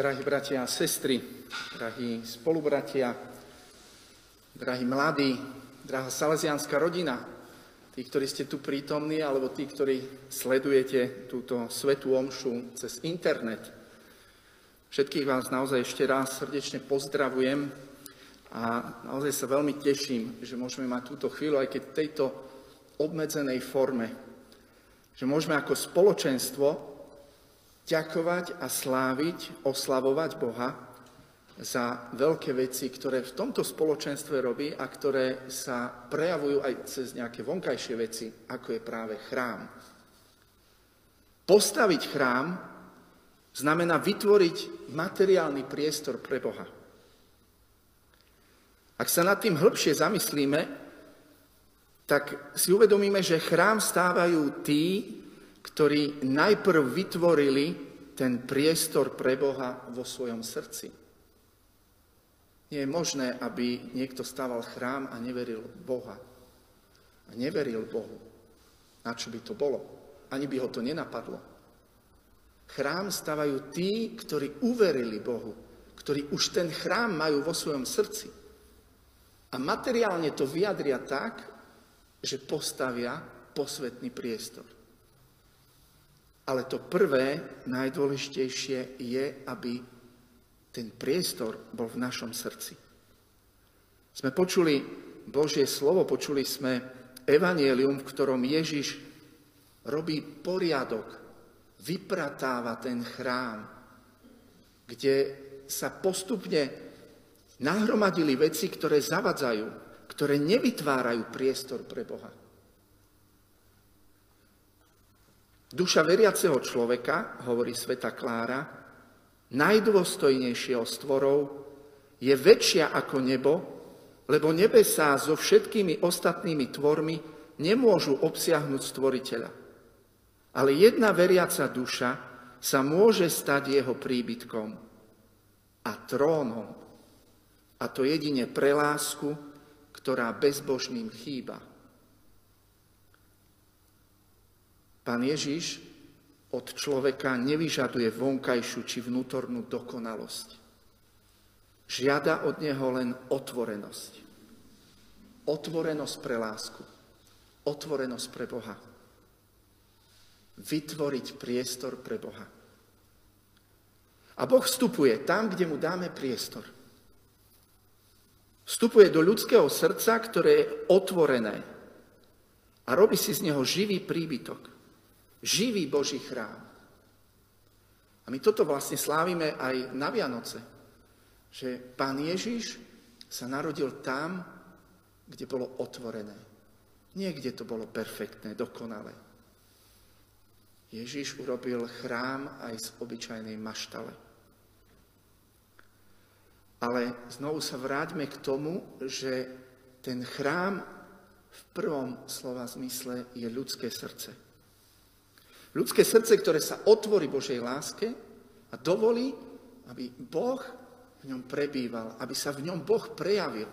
Drahí bratia a sestry, drahí spolubratia, drahí mladí, drahá salesianská rodina, tí, ktorí ste tu prítomní, alebo tí, ktorí sledujete túto svetú omšu cez internet. Všetkých vás naozaj ešte raz srdečne pozdravujem a naozaj sa veľmi teším, že môžeme mať túto chvíľu, aj keď v tejto obmedzenej forme, že môžeme ako spoločenstvo ďakovať a sláviť, oslavovať Boha za veľké veci, ktoré v tomto spoločenstve robí a ktoré sa prejavujú aj cez nejaké vonkajšie veci, ako je práve chrám. Postaviť chrám znamená vytvoriť materiálny priestor pre Boha. Ak sa nad tým hĺbšie zamyslíme, tak si uvedomíme, že chrám stávajú tí, ktorí najprv vytvorili ten priestor pre Boha vo svojom srdci. Nie je možné, aby niekto stával chrám a neveril Boha. A neveril Bohu. Na čo by to bolo? Ani by ho to nenapadlo. Chrám stavajú tí, ktorí uverili Bohu, ktorí už ten chrám majú vo svojom srdci. A materiálne to vyjadria tak, že postavia posvetný priestor. Ale to prvé, najdôležitejšie je, aby ten priestor bol v našom srdci. Sme počuli Božie slovo, počuli sme evanielium, v ktorom Ježiš robí poriadok, vypratáva ten chrám, kde sa postupne nahromadili veci, ktoré zavadzajú, ktoré nevytvárajú priestor pre Boha. Duša veriaceho človeka, hovorí sveta Klára, najdôstojnejšieho stvorov, je väčšia ako nebo, lebo nebesá so všetkými ostatnými tvormi nemôžu obsiahnuť stvoriteľa. Ale jedna veriaca duša sa môže stať jeho príbytkom a trónom. A to jedine pre lásku, ktorá bezbožným chýba. Pán Ježiš od človeka nevyžaduje vonkajšiu či vnútornú dokonalosť. Žiada od neho len otvorenosť. Otvorenosť pre lásku. Otvorenosť pre Boha. Vytvoriť priestor pre Boha. A Boh vstupuje tam, kde mu dáme priestor. Vstupuje do ľudského srdca, ktoré je otvorené a robí si z neho živý príbytok. Živý Boží chrám. A my toto vlastne slávime aj na Vianoce. Že pán Ježiš sa narodil tam, kde bolo otvorené. Niekde to bolo perfektné, dokonalé. Ježiš urobil chrám aj z obyčajnej maštale. Ale znovu sa vráťme k tomu, že ten chrám v prvom slova zmysle je ľudské srdce. Ľudské srdce, ktoré sa otvorí Božej láske a dovolí, aby Boh v ňom prebýval, aby sa v ňom Boh prejavil,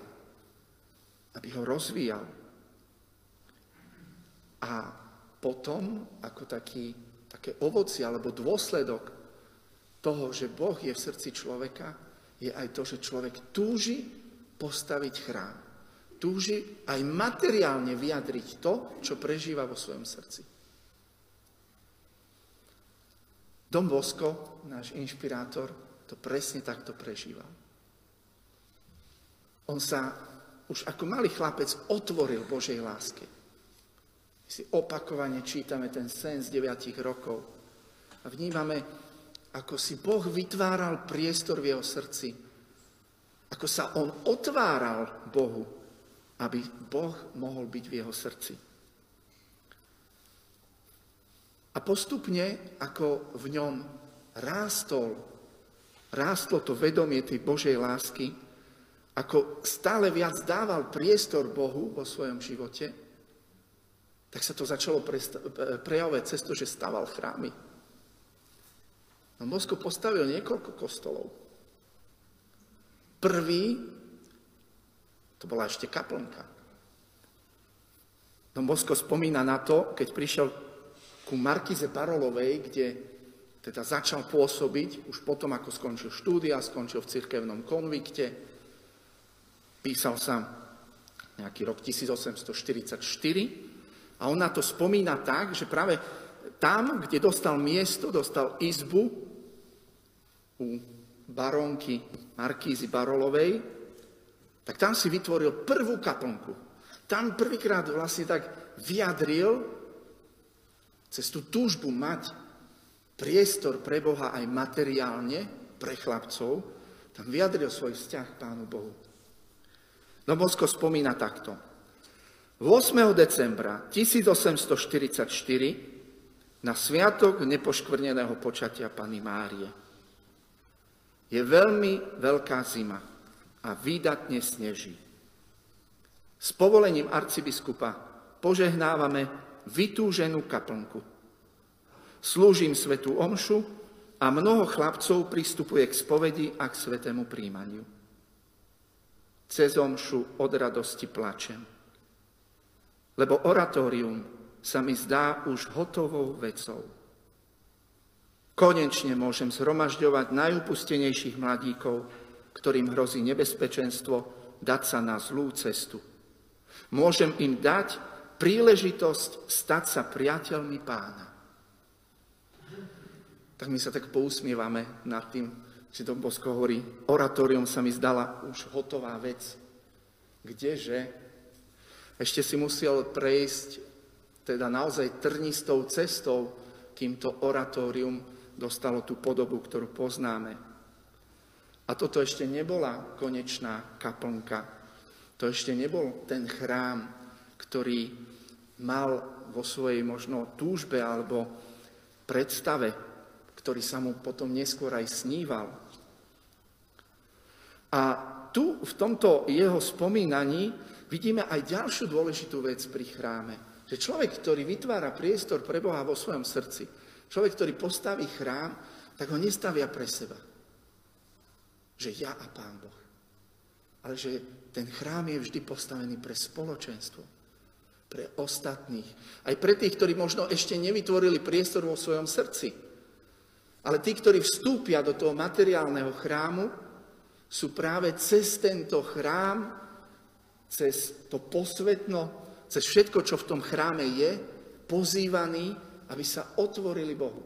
aby ho rozvíjal. A potom, ako taký, také ovoci alebo dôsledok toho, že Boh je v srdci človeka, je aj to, že človek túži postaviť chrám. Túži aj materiálne vyjadriť to, čo prežíva vo svojom srdci. Dom Bosko, náš inšpirátor, to presne takto prežíval. On sa už ako malý chlapec otvoril Božej láske. My si opakovane čítame ten sen z 9 rokov a vnímame, ako si Boh vytváral priestor v jeho srdci, ako sa on otváral Bohu, aby Boh mohol byť v jeho srdci. A postupne, ako v ňom rástol, rástlo to vedomie tej Božej lásky, ako stále viac dával priestor Bohu vo svojom živote, tak sa to začalo prejavovať cez to, že staval chrámy. No Bosko postavil niekoľko kostolov. Prvý, to bola ešte kaplnka. Don Bosko spomína na to, keď prišiel ku Markize Parolovej, kde teda začal pôsobiť už potom, ako skončil štúdia, skončil v cirkevnom konvikte. Písal sa nejaký rok 1844 a on na to spomína tak, že práve tam, kde dostal miesto, dostal izbu u baronky Markízy Barolovej, tak tam si vytvoril prvú kaplnku. Tam prvýkrát vlastne tak vyjadril cez tú túžbu mať priestor pre Boha aj materiálne, pre chlapcov, tam vyjadril svoj vzťah Pánu Bohu. No Bosko spomína takto. 8. decembra 1844 na sviatok nepoškvrneného počatia Pany Márie. Je veľmi veľká zima a výdatne sneží. S povolením arcibiskupa požehnávame vytúženú kaplnku. Slúžim svetú omšu a mnoho chlapcov pristupuje k spovedi a k svetému príjmaniu. Cez omšu od radosti plačem, lebo oratórium sa mi zdá už hotovou vecou. Konečne môžem zhromažďovať najupustenejších mladíkov, ktorým hrozí nebezpečenstvo dať sa na zlú cestu. Môžem im dať príležitosť stať sa priateľmi pána. Tak my sa tak pousmievame nad tým, že Don Bosko hovorí, oratórium sa mi zdala už hotová vec. Kdeže? Ešte si musel prejsť teda naozaj trnistou cestou, kým to oratórium dostalo tú podobu, ktorú poznáme. A toto ešte nebola konečná kaplnka. To ešte nebol ten chrám, ktorý mal vo svojej možno túžbe alebo predstave, ktorý sa mu potom neskôr aj sníval. A tu v tomto jeho spomínaní vidíme aj ďalšiu dôležitú vec pri chráme. Že človek, ktorý vytvára priestor pre Boha vo svojom srdci, Človek, ktorý postaví chrám, tak ho nestavia pre seba. Že ja a Pán Boh. Ale že ten chrám je vždy postavený pre spoločenstvo, pre ostatných. Aj pre tých, ktorí možno ešte nevytvorili priestor vo svojom srdci. Ale tí, ktorí vstúpia do toho materiálneho chrámu, sú práve cez tento chrám, cez to posvetno, cez všetko, čo v tom chráme je, pozývaní aby sa otvorili Bohu,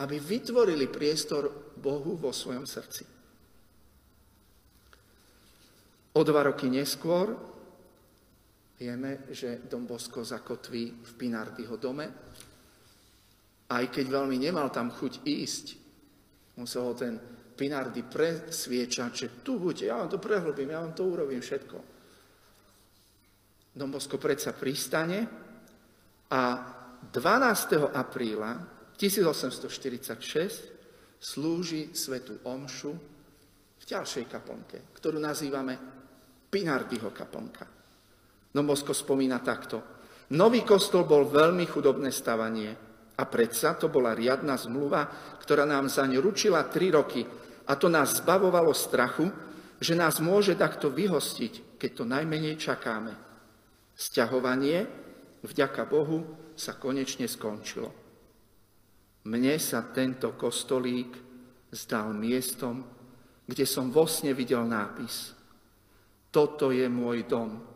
aby vytvorili priestor Bohu vo svojom srdci. O dva roky neskôr vieme, že Dom Bosko zakotví v Pinardyho dome. Aj keď veľmi nemal tam chuť ísť, musel ho ten Pinardy presviečať, že tu buďte, ja vám to prehlbím, ja vám to urobím všetko. Dom Bosko predsa pristane a 12. apríla 1846 slúži svetu Omšu v ďalšej kaplnke, ktorú nazývame Pinardyho kaplnka. Nomosko spomína takto. Nový kostol bol veľmi chudobné stavanie a predsa to bola riadna zmluva, ktorá nám zaň ručila tri roky a to nás zbavovalo strachu, že nás môže takto vyhostiť, keď to najmenej čakáme. Sťahovanie, vďaka Bohu, sa konečne skončilo. Mne sa tento kostolík zdal miestom, kde som vo sne videl nápis. Toto je môj dom,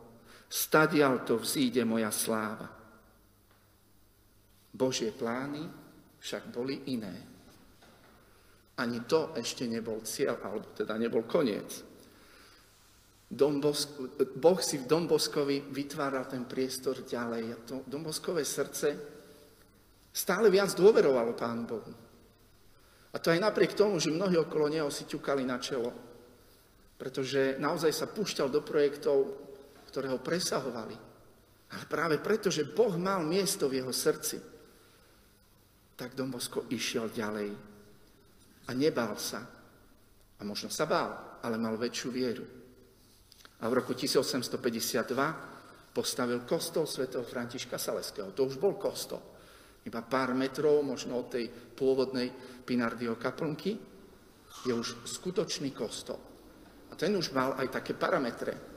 stadial to vzíde moja sláva. Božie plány však boli iné. Ani to ešte nebol cieľ, alebo teda nebol koniec. Dombosk, boh si v Domboskovi vytváral ten priestor ďalej. A to Domboskové srdce stále viac dôverovalo Pánu Bohu. A to aj napriek tomu, že mnohí okolo neho si ťukali na čelo. Pretože naozaj sa púšťal do projektov, ktoré ho presahovali. Ale práve preto, že Boh mal miesto v jeho srdci, tak Dombosko išiel ďalej. A nebál sa. A možno sa bál, ale mal väčšiu vieru. A v roku 1852 postavil kostol svätého Františka Saleského. To už bol kostol. Iba pár metrov, možno od tej pôvodnej Pinardio kaplnky, je už skutočný kostol. A ten už mal aj také parametre.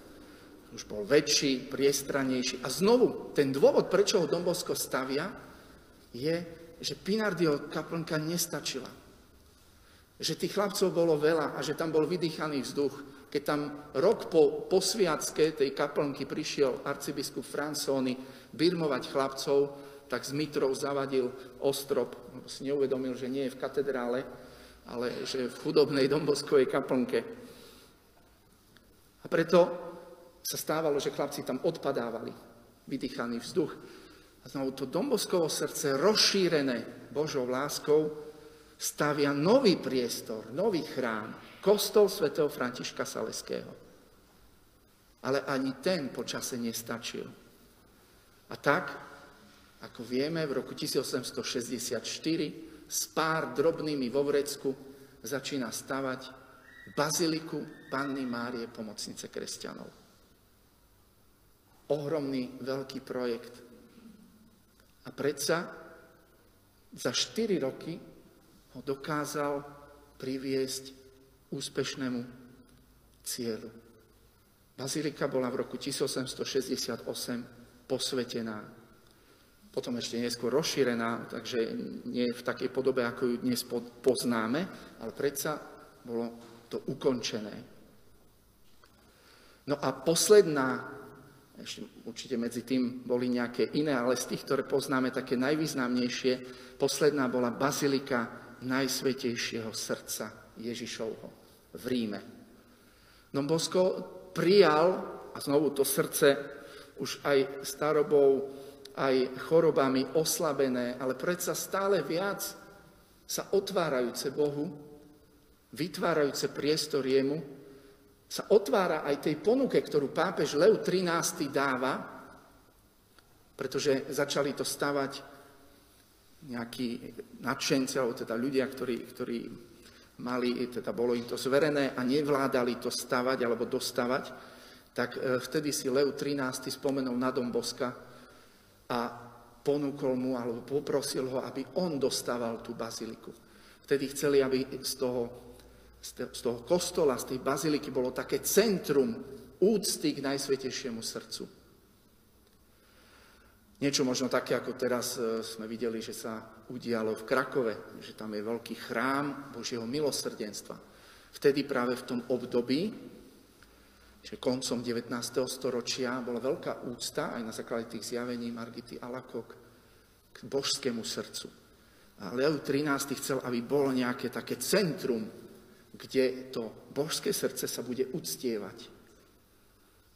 Už bol väčší, priestranejší. A znovu, ten dôvod, prečo ho Dombosko stavia, je že Pinardio kaplnka nestačila. Že tých chlapcov bolo veľa a že tam bol vydýchaný vzduch. Keď tam rok po posviacke tej kaplnky prišiel arcibiskup Francóny birmovať chlapcov, tak z Mitrov zavadil ostrop, si neuvedomil, že nie je v katedrále, ale že v chudobnej domboskovej kaplnke. A preto sa stávalo, že chlapci tam odpadávali, vydýchaný vzduch. A znovu to domboskovo srdce, rozšírené Božou láskou, stavia nový priestor, nový chrám, kostol svätého Františka Saleského. Ale ani ten počase nestačil. A tak, ako vieme, v roku 1864 s pár drobnými vo vrecku začína stavať baziliku Panny Márie, pomocnice kresťanov. Ohromný, veľký projekt. A predsa za 4 roky ho dokázal priviesť úspešnému cieľu. Bazilika bola v roku 1868 posvetená. Potom ešte neskôr rozšírená, takže nie v takej podobe, ako ju dnes poznáme, ale predsa bolo to ukončené. No a posledná, ešte určite medzi tým boli nejaké iné, ale z tých, ktoré poznáme, také najvýznamnejšie, posledná bola bazilika Najsvetejšieho srdca Ježišovho v Ríme. No Bosko prijal, a znovu to srdce už aj starobou, aj chorobami oslabené, ale predsa stále viac sa otvárajúce Bohu, vytvárajúce priestor jemu, sa otvára aj tej ponuke, ktorú pápež Leu XIII dáva, pretože začali to stavať nejakí nadšenci, alebo teda ľudia, ktorí, ktorí mali, teda bolo im to zverené a nevládali to stavať alebo dostavať, tak e, vtedy si Leo XIII spomenul na dom Boska a ponúkol mu, alebo poprosil ho, aby on dostával tú baziliku. Vtedy chceli, aby z toho, z toho kostola, z tej baziliky bolo také centrum úcty k Najsvetejšiemu srdcu. Niečo možno také, ako teraz e, sme videli, že sa udialo v Krakove, že tam je veľký chrám Božieho milosrdenstva. Vtedy práve v tom období že koncom 19. storočia bola veľká úcta aj na základe tých zjavení Margity Alakok k božskému srdcu. A Leo XIII chcel, aby bolo nejaké také centrum, kde to božské srdce sa bude uctievať.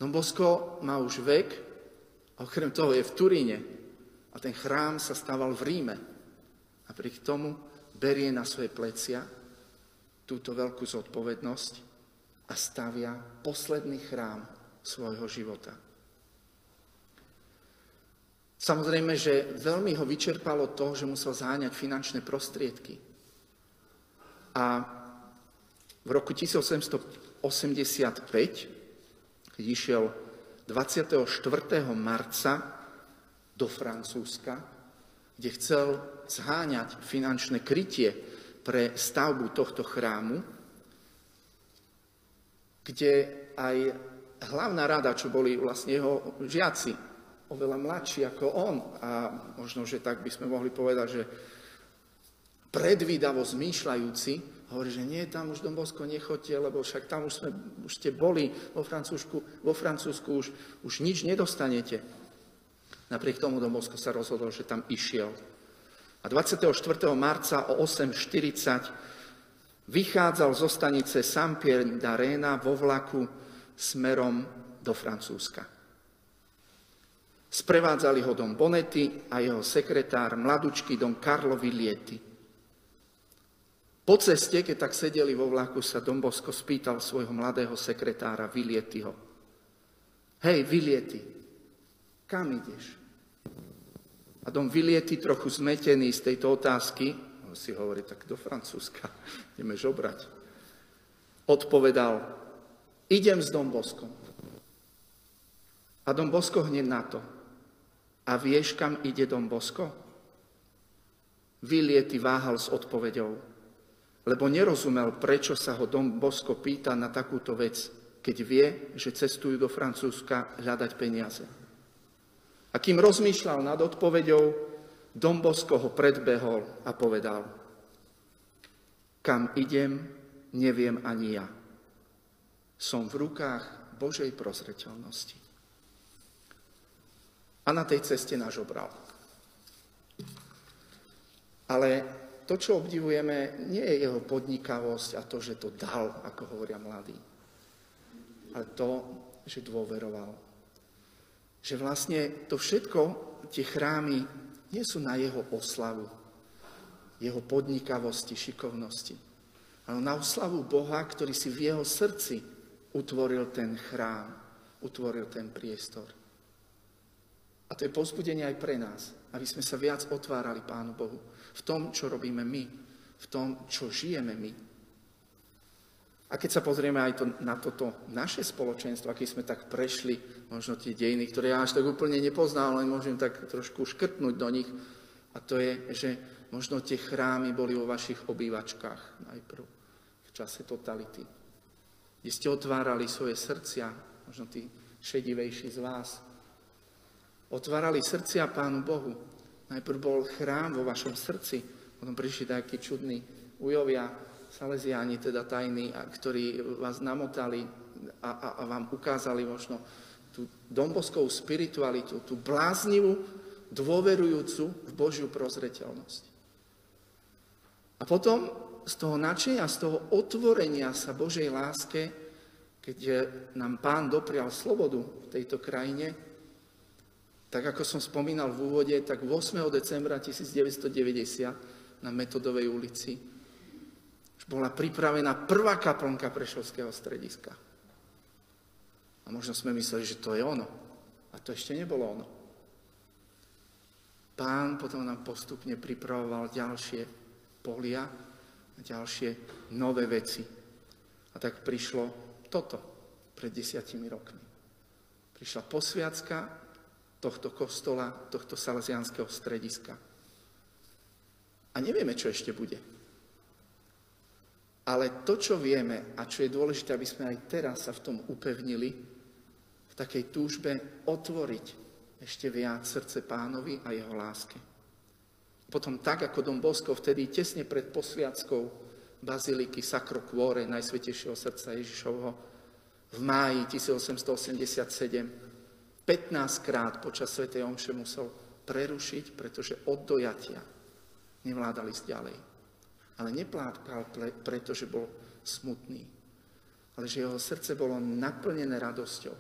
No Bosko má už vek, okrem toho je v Turíne a ten chrám sa stával v Ríme. A pri tomu berie na svoje plecia túto veľkú zodpovednosť a stavia posledný chrám svojho života. Samozrejme, že veľmi ho vyčerpalo to, že musel záňať finančné prostriedky. A v roku 1885, keď išiel 24. marca do Francúzska, kde chcel zháňať finančné krytie pre stavbu tohto chrámu, kde aj hlavná rada, čo boli vlastne jeho žiaci, oveľa mladší ako on, a možno, že tak by sme mohli povedať, že predvídavo zmýšľajúci, hovorí, že nie, tam už do Bosko nechoďte, lebo však tam už, sme, už ste boli vo Francúzsku, vo Francúzsku už, už nič nedostanete. Napriek tomu do Bosko sa rozhodol, že tam išiel. A 24. marca o 8.40 Vychádzal zo stanice Sampier d'Arena vo vlaku smerom do Francúzska. Sprevádzali ho Don Bonetti a jeho sekretár, mladučký Don Carlo Villietti. Po ceste, keď tak sedeli vo vlaku, sa Don Bosco spýtal svojho mladého sekretára Villiettiho. Hej, Villietti, kam ideš? A Don Villietti, trochu zmetený z tejto otázky, si hovorí, tak do Francúzska ideme žobrať. Odpovedal, idem s Dom Boskom. A Dom Bosko hneď na to. A vieš, kam ide Dom Bosko? Vyliety váhal s odpovedou, lebo nerozumel, prečo sa ho Dom Bosko pýta na takúto vec, keď vie, že cestujú do Francúzska hľadať peniaze. A kým rozmýšľal nad odpovedou, Dombosko ho predbehol a povedal, kam idem, neviem ani ja. Som v rukách Božej prozreteľnosti. A na tej ceste náš obral. Ale to, čo obdivujeme, nie je jeho podnikavosť a to, že to dal, ako hovoria mladí, ale to, že dôveroval. Že vlastne to všetko, tie chrámy, nie sú na jeho oslavu, jeho podnikavosti, šikovnosti, ale na oslavu Boha, ktorý si v jeho srdci utvoril ten chrám, utvoril ten priestor. A to je pozbudenie aj pre nás, aby sme sa viac otvárali Pánu Bohu v tom, čo robíme my, v tom, čo žijeme my. A keď sa pozrieme aj to, na toto naše spoločenstvo, aký sme tak prešli, možno tie dejiny, ktoré ja až tak úplne nepoznal, len môžem tak trošku škrtnúť do nich, a to je, že možno tie chrámy boli vo vašich obývačkách najprv, v čase totality, kde ste otvárali svoje srdcia, možno tí šedivejší z vás, otvárali srdcia Pánu Bohu. Najprv bol chrám vo vašom srdci, potom prišli takí čudní ujovia, Salesiáni, teda tajní, ktorí vás namotali a, a, a vám ukázali možno tú domboskovú spiritualitu, tú bláznivú, dôverujúcu v Božiu prozreteľnosť. A potom z toho načenia, z toho otvorenia sa Božej láske, keď nám Pán doprial slobodu v tejto krajine, tak ako som spomínal v úvode, tak 8. decembra 1990 na Metodovej ulici bola pripravená prvá kaplnka Prešovského strediska. A možno sme mysleli, že to je ono. A to ešte nebolo ono. Pán potom nám postupne pripravoval ďalšie polia, ďalšie nové veci. A tak prišlo toto pred desiatimi rokmi. Prišla posviacka tohto kostola, tohto salesianského strediska. A nevieme, čo ešte bude. Ale to, čo vieme a čo je dôležité, aby sme aj teraz sa v tom upevnili, v takej túžbe otvoriť ešte viac srdce pánovi a jeho láske. Potom tak, ako Dom Bosko vtedy tesne pred posviackou baziliky Sacro Cuore, Najsvetejšieho srdca Ježišovho, v máji 1887 15 krát počas Sv. Omše musel prerušiť, pretože od dojatia nevládali ísť ďalej. Ale neplátkal, pretože bol smutný, ale že jeho srdce bolo naplnené radosťou.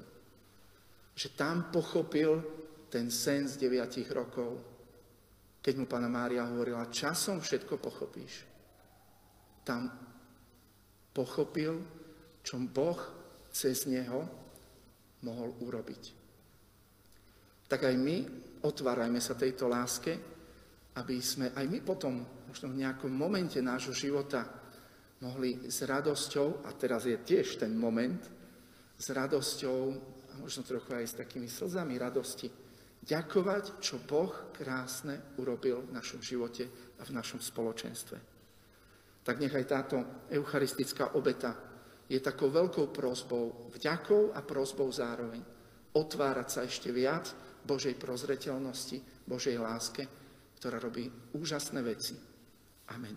Že tam pochopil ten sen z 9 rokov, keď mu pána Mária hovorila, časom všetko pochopíš. Tam pochopil, čo Boh cez neho mohol urobiť. Tak aj my otvárajme sa tejto láske, aby sme aj my potom možno v nejakom momente nášho života mohli s radosťou, a teraz je tiež ten moment, s radosťou a možno trochu aj s takými slzami radosti, ďakovať, čo Boh krásne urobil v našom živote a v našom spoločenstve. Tak nechaj táto eucharistická obeta je takou veľkou prozbou, vďakou a prozbou zároveň. Otvárať sa ešte viac Božej prozreteľnosti, Božej láske, ktorá robí úžasné veci. Amen.